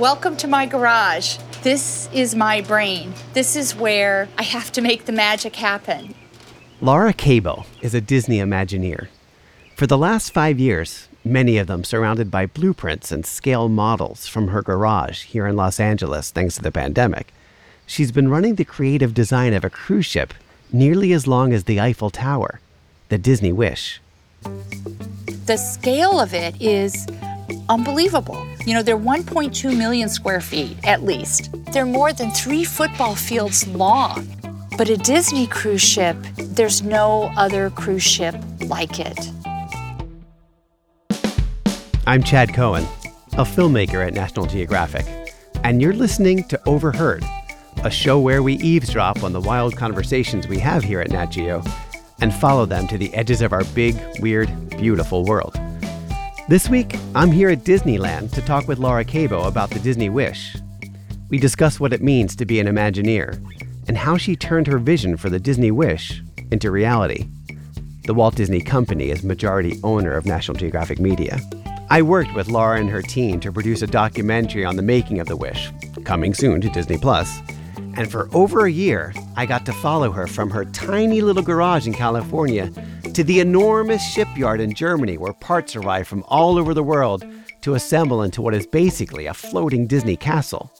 Welcome to my garage. This is my brain. This is where I have to make the magic happen. Laura Cabo is a Disney Imagineer. For the last five years, many of them surrounded by blueprints and scale models from her garage here in Los Angeles thanks to the pandemic, she's been running the creative design of a cruise ship nearly as long as the Eiffel Tower, the Disney Wish. The scale of it is unbelievable. You know, they're 1.2 million square feet at least. They're more than three football fields long. But a Disney cruise ship, there's no other cruise ship like it. I'm Chad Cohen, a filmmaker at National Geographic, and you're listening to Overheard, a show where we eavesdrop on the wild conversations we have here at Nat Geo and follow them to the edges of our big, weird, beautiful world. This week, I'm here at Disneyland to talk with Laura Cabo about the Disney Wish. We discuss what it means to be an Imagineer and how she turned her vision for the Disney Wish into reality. The Walt Disney Company is majority owner of National Geographic Media. I worked with Laura and her team to produce a documentary on the making of The Wish, coming soon to Disney Plus. And for over a year, I got to follow her from her tiny little garage in California to the enormous shipyard in Germany where parts arrive from all over the world to assemble into what is basically a floating Disney castle.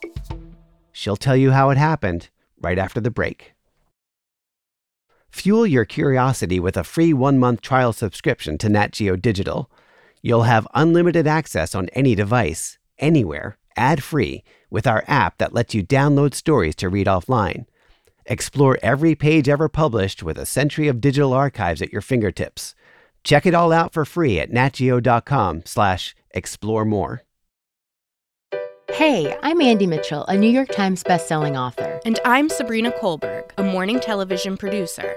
She'll tell you how it happened right after the break. Fuel your curiosity with a free one month trial subscription to Nat Geo Digital. You'll have unlimited access on any device, anywhere, ad free, with our app that lets you download stories to read offline. Explore every page ever published with a century of digital archives at your fingertips. Check it all out for free at natgeo.com slash explore more. Hey, I'm Andy Mitchell, a New York Times bestselling author. And I'm Sabrina Kohlberg, a morning television producer.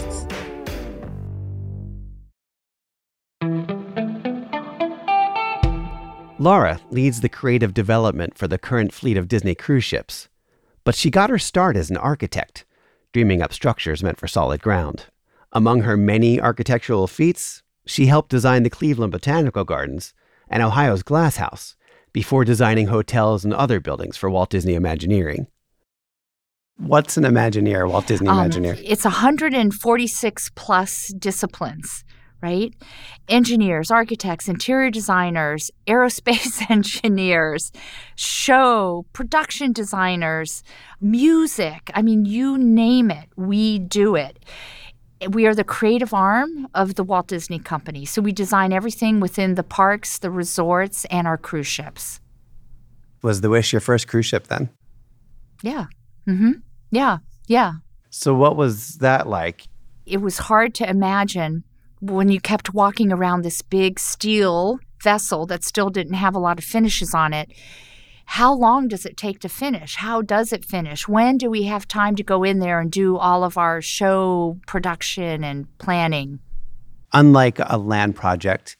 Laura leads the creative development for the current fleet of Disney cruise ships. But she got her start as an architect, dreaming up structures meant for solid ground. Among her many architectural feats, she helped design the Cleveland Botanical Gardens and Ohio's Glass House before designing hotels and other buildings for Walt Disney Imagineering. What's an Imagineer, Walt Disney Um, Imagineer? it's 146 plus disciplines, right? Engineers, architects, interior designers, aerospace engineers, show, production designers, music. I mean, you name it, we do it. We are the creative arm of the Walt Disney Company. So we design everything within the parks, the resorts, and our cruise ships. Was the Wish your first cruise ship then? Yeah. Mm-hmm. Yeah. Yeah. So, what was that like? it was hard to imagine when you kept walking around this big steel vessel that still didn't have a lot of finishes on it. How long does it take to finish? How does it finish? When do we have time to go in there and do all of our show production and planning? Unlike a land project,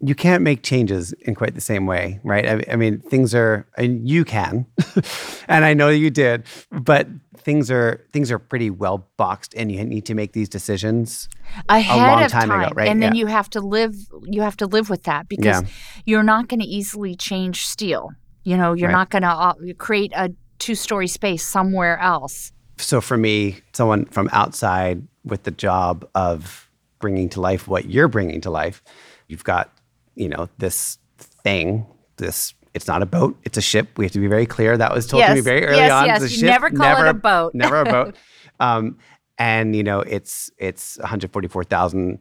you can't make changes in quite the same way, right? I, I mean, things are, and you can, and I know you did, but things are things are pretty well boxed, and you need to make these decisions ahead long of time time, ago, right? and then Yeah. you have to live. You have to live with that because Yeah. you're not going to easily change steel. You know, you're Right. not going to uh, create a two-story space somewhere else. so for me, someone from outside with the job of bringing to life what you're bringing to life, you've got, you know, this thing, this it's not a boat, it's a ship. We have to be very clear. That was told to me very early yes, on. yes. It's a You ship, never call it a boat. never a boat. Um, and you know, it's it's 144,000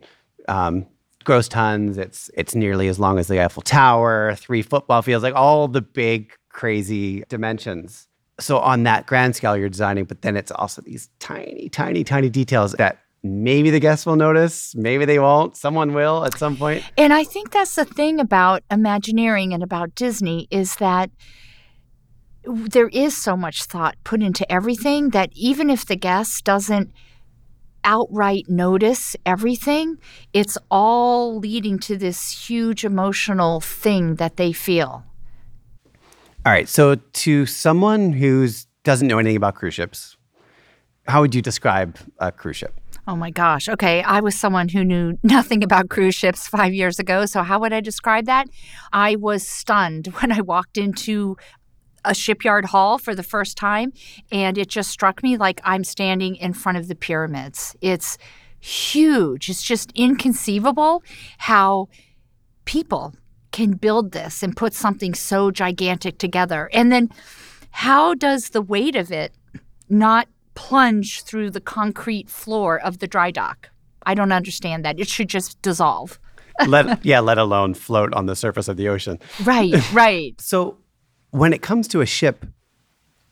um, gross tons. It's it's nearly as long as the Eiffel Tower, three football fields, like all the big crazy dimensions. So on that grand scale, you're designing, but then it's also these tiny, tiny, tiny details that maybe the guests will notice, maybe they won't. Someone will at some point. And I think that's the thing about Imagineering and about Disney is that there is so much thought put into everything that even if the guest doesn't outright notice everything, it's all leading to this huge emotional thing that they feel. All right. So to someone who doesn't know anything about cruise ships, how would you describe a cruise ship? Oh my gosh. Okay. I was someone who knew nothing about cruise ships five years ago. So, how would I describe that? I was stunned when I walked into a shipyard hall for the first time, and it just struck me like I'm standing in front of the pyramids. It's huge. It's just inconceivable how people can build this and put something so gigantic together. And then, how does the weight of it not plunge through the concrete floor of the dry dock. I don't understand that. It should just dissolve. let yeah, let alone float on the surface of the ocean. Right, right. So when it comes to a ship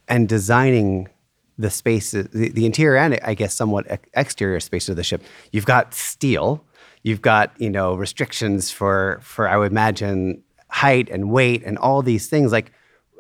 and designing the space, the, the interior and I guess somewhat ex- exterior space of the ship, you've got steel, you've got you know restrictions for for I would imagine height and weight and all these things. Like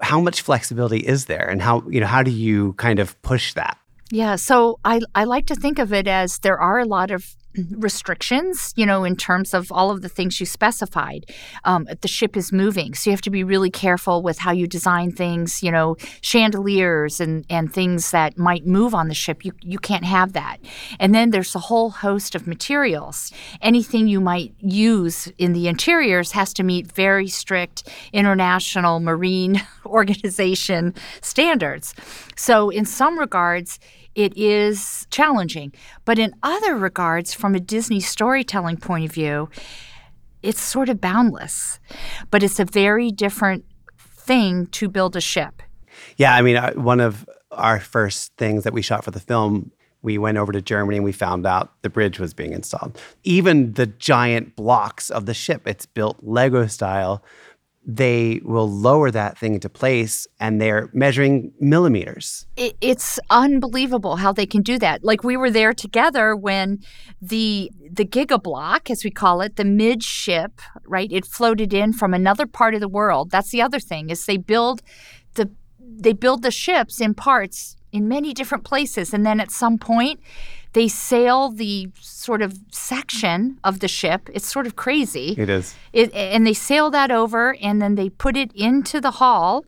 how much flexibility is there, and how you know how do you kind of push that? Yeah, so I, I like to think of it as there are a lot of restrictions, you know, in terms of all of the things you specified. Um, the ship is moving, so you have to be really careful with how you design things, you know, chandeliers and, and things that might move on the ship. You, you can't have that. And then there's a whole host of materials. Anything you might use in the interiors has to meet very strict international marine organization standards. So, in some regards, it is challenging. But in other regards, from a Disney storytelling point of view, it's sort of boundless. But it's a very different thing to build a ship. Yeah, I mean, one of our first things that we shot for the film, we went over to Germany and we found out the bridge was being installed. Even the giant blocks of the ship, it's built Lego style. They will lower that thing into place and they're measuring millimeters. It's unbelievable how they can do that. Like we were there together when the the Giga block, as we call it, the midship, right? It floated in from another part of the world. That's the other thing is they build the they build the ships in parts in many different places. And then at some point they sail the sort of section of the ship. It's sort of crazy. It is. it, and they sail that over and then they put it into the hall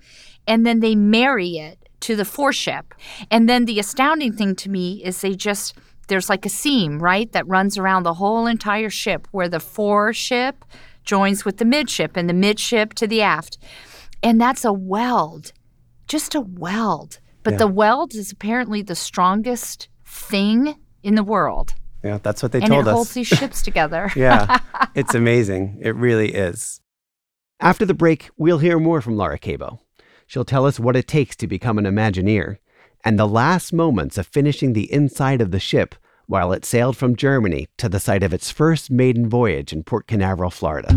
and then they marry it to the foreship. And then the astounding thing to me is they just there's like a seam right that runs around the whole entire ship where the foreship joins with the midship and the midship to the aft. And that's a weld just a weld. But Yeah. the weld is apparently the strongest thing in the world. Yeah, that's what they and told it us. holds these ships together. yeah, it's amazing. It really is. After the break, we'll hear more from Laura Cabo. She'll tell us what it takes to become an Imagineer and the last moments of finishing the inside of the ship while it sailed from Germany to the site of its first maiden voyage in Port Canaveral, Florida.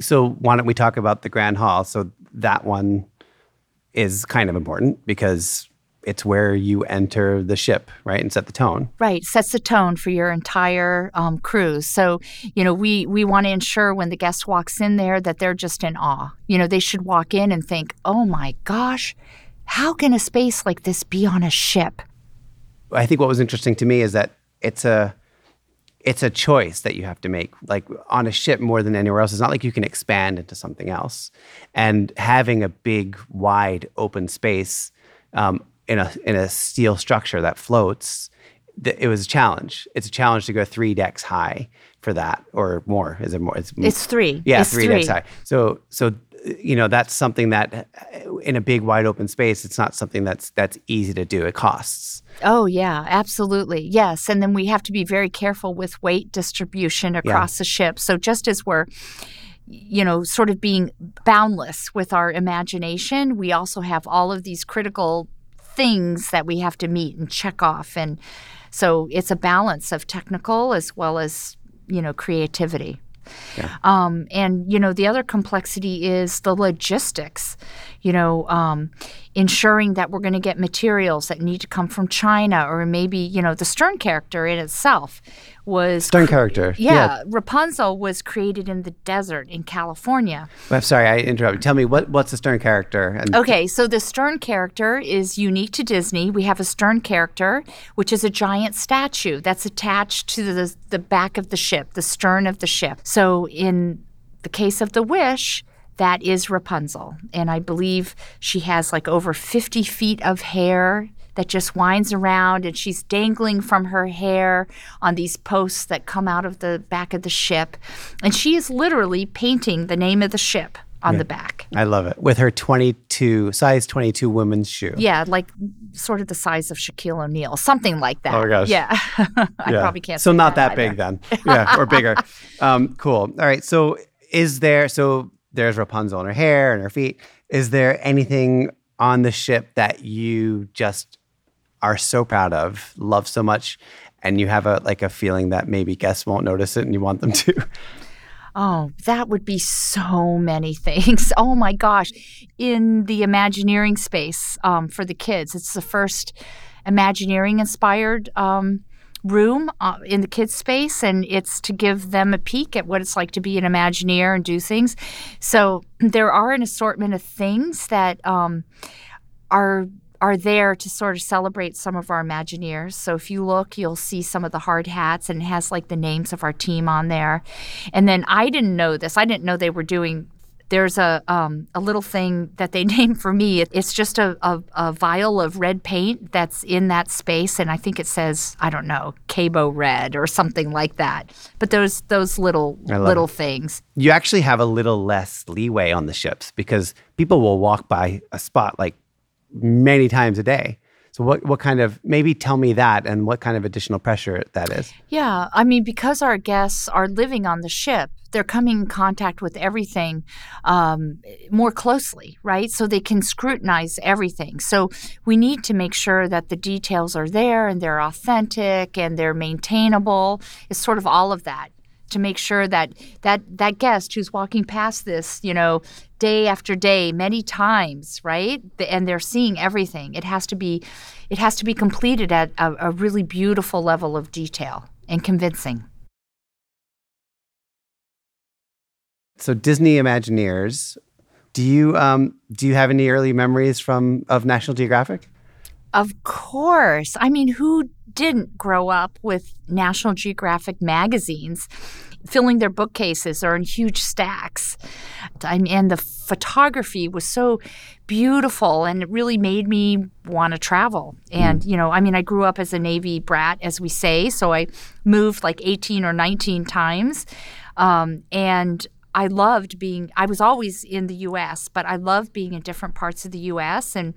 So, why don't we talk about the Grand Hall? So, that one is kind of important because it's where you enter the ship, right, and set the tone. Right, sets the tone for your entire um, cruise. So, you know, we we want to ensure when the guest walks in there that they're just in awe. You know, they should walk in and think, "Oh my gosh, how can a space like this be on a ship?" I think what was interesting to me is that it's a it's a choice that you have to make. Like on a ship more than anywhere else, it's not like you can expand into something else. And having a big, wide, open space um, in a in a steel structure that floats, th- it was a challenge. It's a challenge to go three decks high for that, or more. Is it more? It's, It's three. yeah, It's three, decks high. So so you know that's something that in a big wide open space, it's not something that's that's easy to do. It costs. Oh, yeah, absolutely. Yes. And then we have to be very careful with weight distribution across the ship. So just as we're you know, sort of being boundless with our imagination, we also have all of these critical things that we have to meet and check off. And so it's a balance of technical as well as, you know, creativity. Yeah. Um, and you know the other complexity is the logistics. You know, um, ensuring that we're going to get materials that need to come from China, or maybe you know the Stern character in itself was Stern character. yeah, Rapunzel was created in the desert in California. I'm sorry, I interrupted. Tell me what what's the Stern character? And Okay, so the Stern character is unique to Disney. We have a Stern character, which is a giant statue that's attached to the, the back of the ship, the stern of the ship. So in the case of the Wish, that is Rapunzel. And I believe she has like over 50 feet of hair that just winds around and she's dangling from her hair on these posts that come out of the back of the ship. And she is literally painting the name of the ship on the back. I love it with her 22 size 22 women's shoe. Yeah, like sort of the size of Shaquille O'Neal, something like that. Oh my gosh. Yeah, I Yeah. probably can't. So not that either. big then. Yeah, or bigger. um, cool. All right. So is there? So there's Rapunzel in her hair and her feet. Is there anything on the ship that you just are so proud of, love so much, and you have a like a feeling that maybe guests won't notice it and you want them to? Oh, that would be so many things. Oh my gosh. In the Imagineering space um, for the kids, it's the first Imagineering inspired um, room uh, in the kids' space, and it's to give them a peek at what it's like to be an Imagineer and do things. So there are an assortment of things that um, are are there to sort of celebrate some of our Imagineers. So if you look, you'll see some of the hard hats, and it has like the names of our team on there. And then I didn't know this. I didn't know they were doing. There's a um, a little thing that they named for me. It's just a, a, a vial of red paint that's in that space, and I think it says I don't know Cabo Red or something like that. But those those little little it. things. you actually have a little less leeway on the ships because people will walk by a spot like many times a day. So what what kind of maybe tell me that and what kind of additional pressure that is? Yeah, I mean, because our guests are living on the ship, they're coming in contact with everything um, more closely, right? So they can scrutinize everything. So we need to make sure that the details are there and they're authentic and they're maintainable. It's sort of all of that to make sure that that that guest who's walking past this, you know, day after day, many times, right? And they're seeing everything. It has to be, it has to be completed at a, a really beautiful level of detail and convincing. So Disney Imagineers, do you um do you have any early memories from of National Geographic? Of course. I mean, who didn't grow up with National Geographic magazines filling their bookcases or in huge stacks? And the photography was so beautiful and it really made me want to travel. And, you know, I mean, I grew up as a Navy brat, as we say, so I moved like 18 or 19 times. Um, and I loved being, I was always in the US, but I loved being in different parts of the US and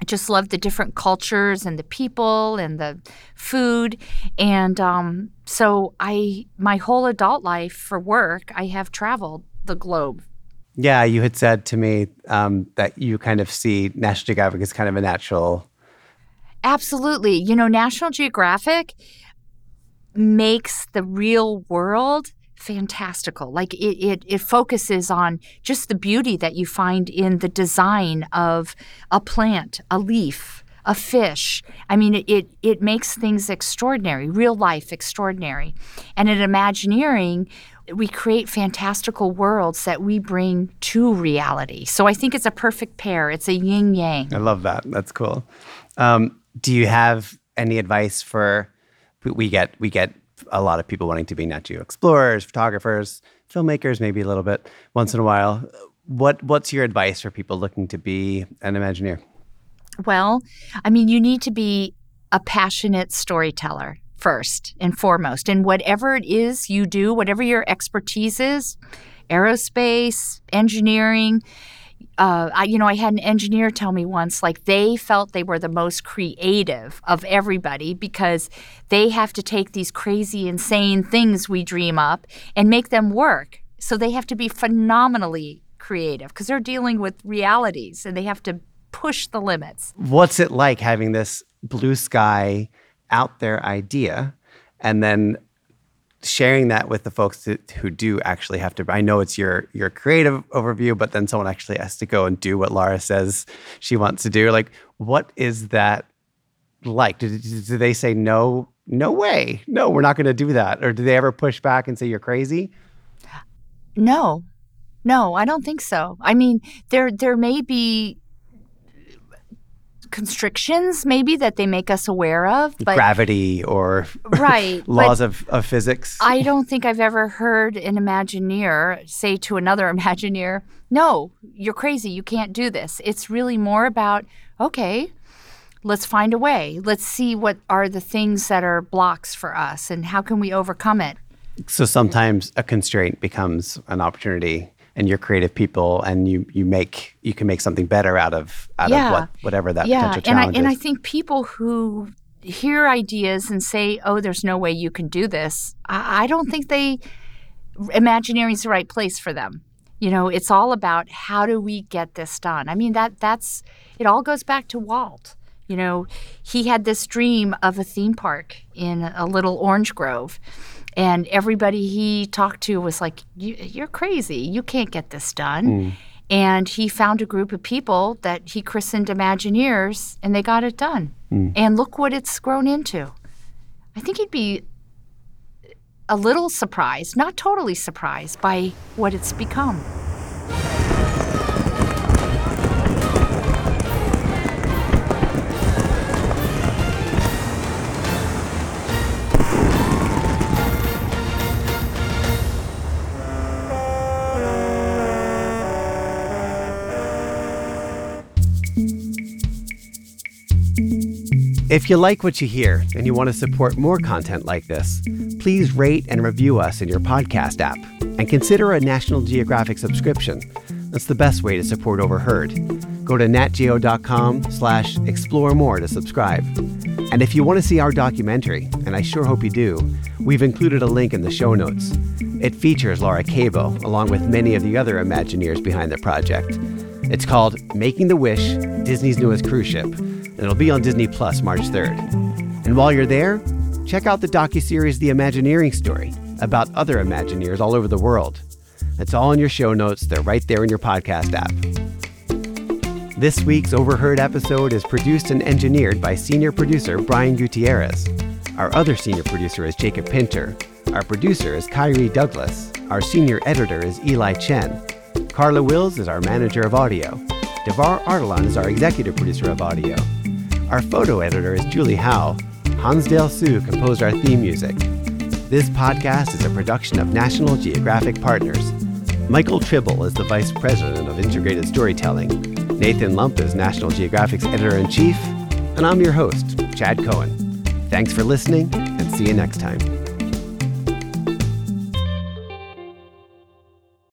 I just love the different cultures and the people and the food. And um, so I, my whole adult life for work, I have traveled the globe. Yeah, you had said to me um, that you kind of see National Geographic as kind of a natural. Absolutely. You know, National Geographic makes the real world fantastical. Like it, it, it focuses on just the beauty that you find in the design of a plant, a leaf, a fish. I mean, it, it, it makes things extraordinary, real life extraordinary. And in Imagineering, we create fantastical worlds that we bring to reality. So I think it's a perfect pair. It's a yin yang. I love that. That's cool. Um, do you have any advice for? we- We get we get a lot of people wanting to be Nat Geo explorers, photographers, filmmakers, maybe a little bit once in a while. What what's your advice for people looking to be an Imagineer? Well, I mean, you need to be a passionate storyteller first and foremost. And whatever it is you do, whatever your expertise is, aerospace, engineering, uh, I, you know, I had an engineer tell me once, like they felt they were the most creative of everybody because they have to take these crazy, insane things we dream up and make them work. So they have to be phenomenally creative because they're dealing with realities and they have to push the limits. What's it like having this blue sky out there idea and then sharing that with the folks who do actually have to i know it's your your creative overview but then someone actually has to go and do what laura says she wants to do. Like what is that like? Do, do they say no no way. No we're not going to do that. Or do they ever push back and say you're crazy no. No i don't think so. I mean there there may be constrictions maybe that they make us aware of but gravity or right laws of, of physics. I don't think i've ever heard an imagineer say to another imagineer no you're crazy you can't do this. It's really more about okay let's find a way. Let's see what are the things that are blocks for us and how can we overcome it. So sometimes a constraint becomes an opportunity and you're creative people and you you make you can make something better out of out yeah. of what whatever that yeah. potential challenge and I, is. And I think people who hear ideas and say, "Oh, there's no way you can do this," I, I don't think they Imagineering is the right place for them. You know, it's all about how do we get this done. I mean that that's it. All goes back to Walt. You know, he had this dream of a theme park in a little orange grove and everybody he talked to was like, "You're crazy. You can't get this done." Mm. And he found a group of people that he christened Imagineers, and they got it done. Mm. And look what it's grown into. I think he'd be a little surprised, not totally surprised, by what it's become. If you like what you hear and you want to support more content like this, please rate and review us in your podcast app and consider a National Geographic subscription. That's the best way to support Overheard. Go to natgeo.com slash explore more to subscribe. And if you want to see our documentary, and I sure hope you do, we've included a link in the show notes. It features Laura Cabo, along with many of the other Imagineers behind the project. It's called Making the Wish, Disney's newest cruise ship and it'll be on Disney Plus March 3rd. And while you're there, check out the docu-series The Imagineering Story about other Imagineers all over the world. It's all in your show notes. They're right there in your podcast app. This week's Overheard episode is produced and engineered by senior producer Brian Gutierrez. Our other senior producer is Jacob Pinter. Our producer is Khari Douglas. Our senior editor is Eli Chen. Carla Wills is our manager of audio. Davar Ardalan is our executive producer of audio. Our photo editor is Julie Howe. Hansdale Hsu composed our theme music. This podcast is a production of National Geographic Partners. Michael Tribble is the Vice President of Integrated Storytelling. Nathan Lump is National Geographic's Editor in Chief. And I'm your host, Chad Cohen. Thanks for listening, and see you next time.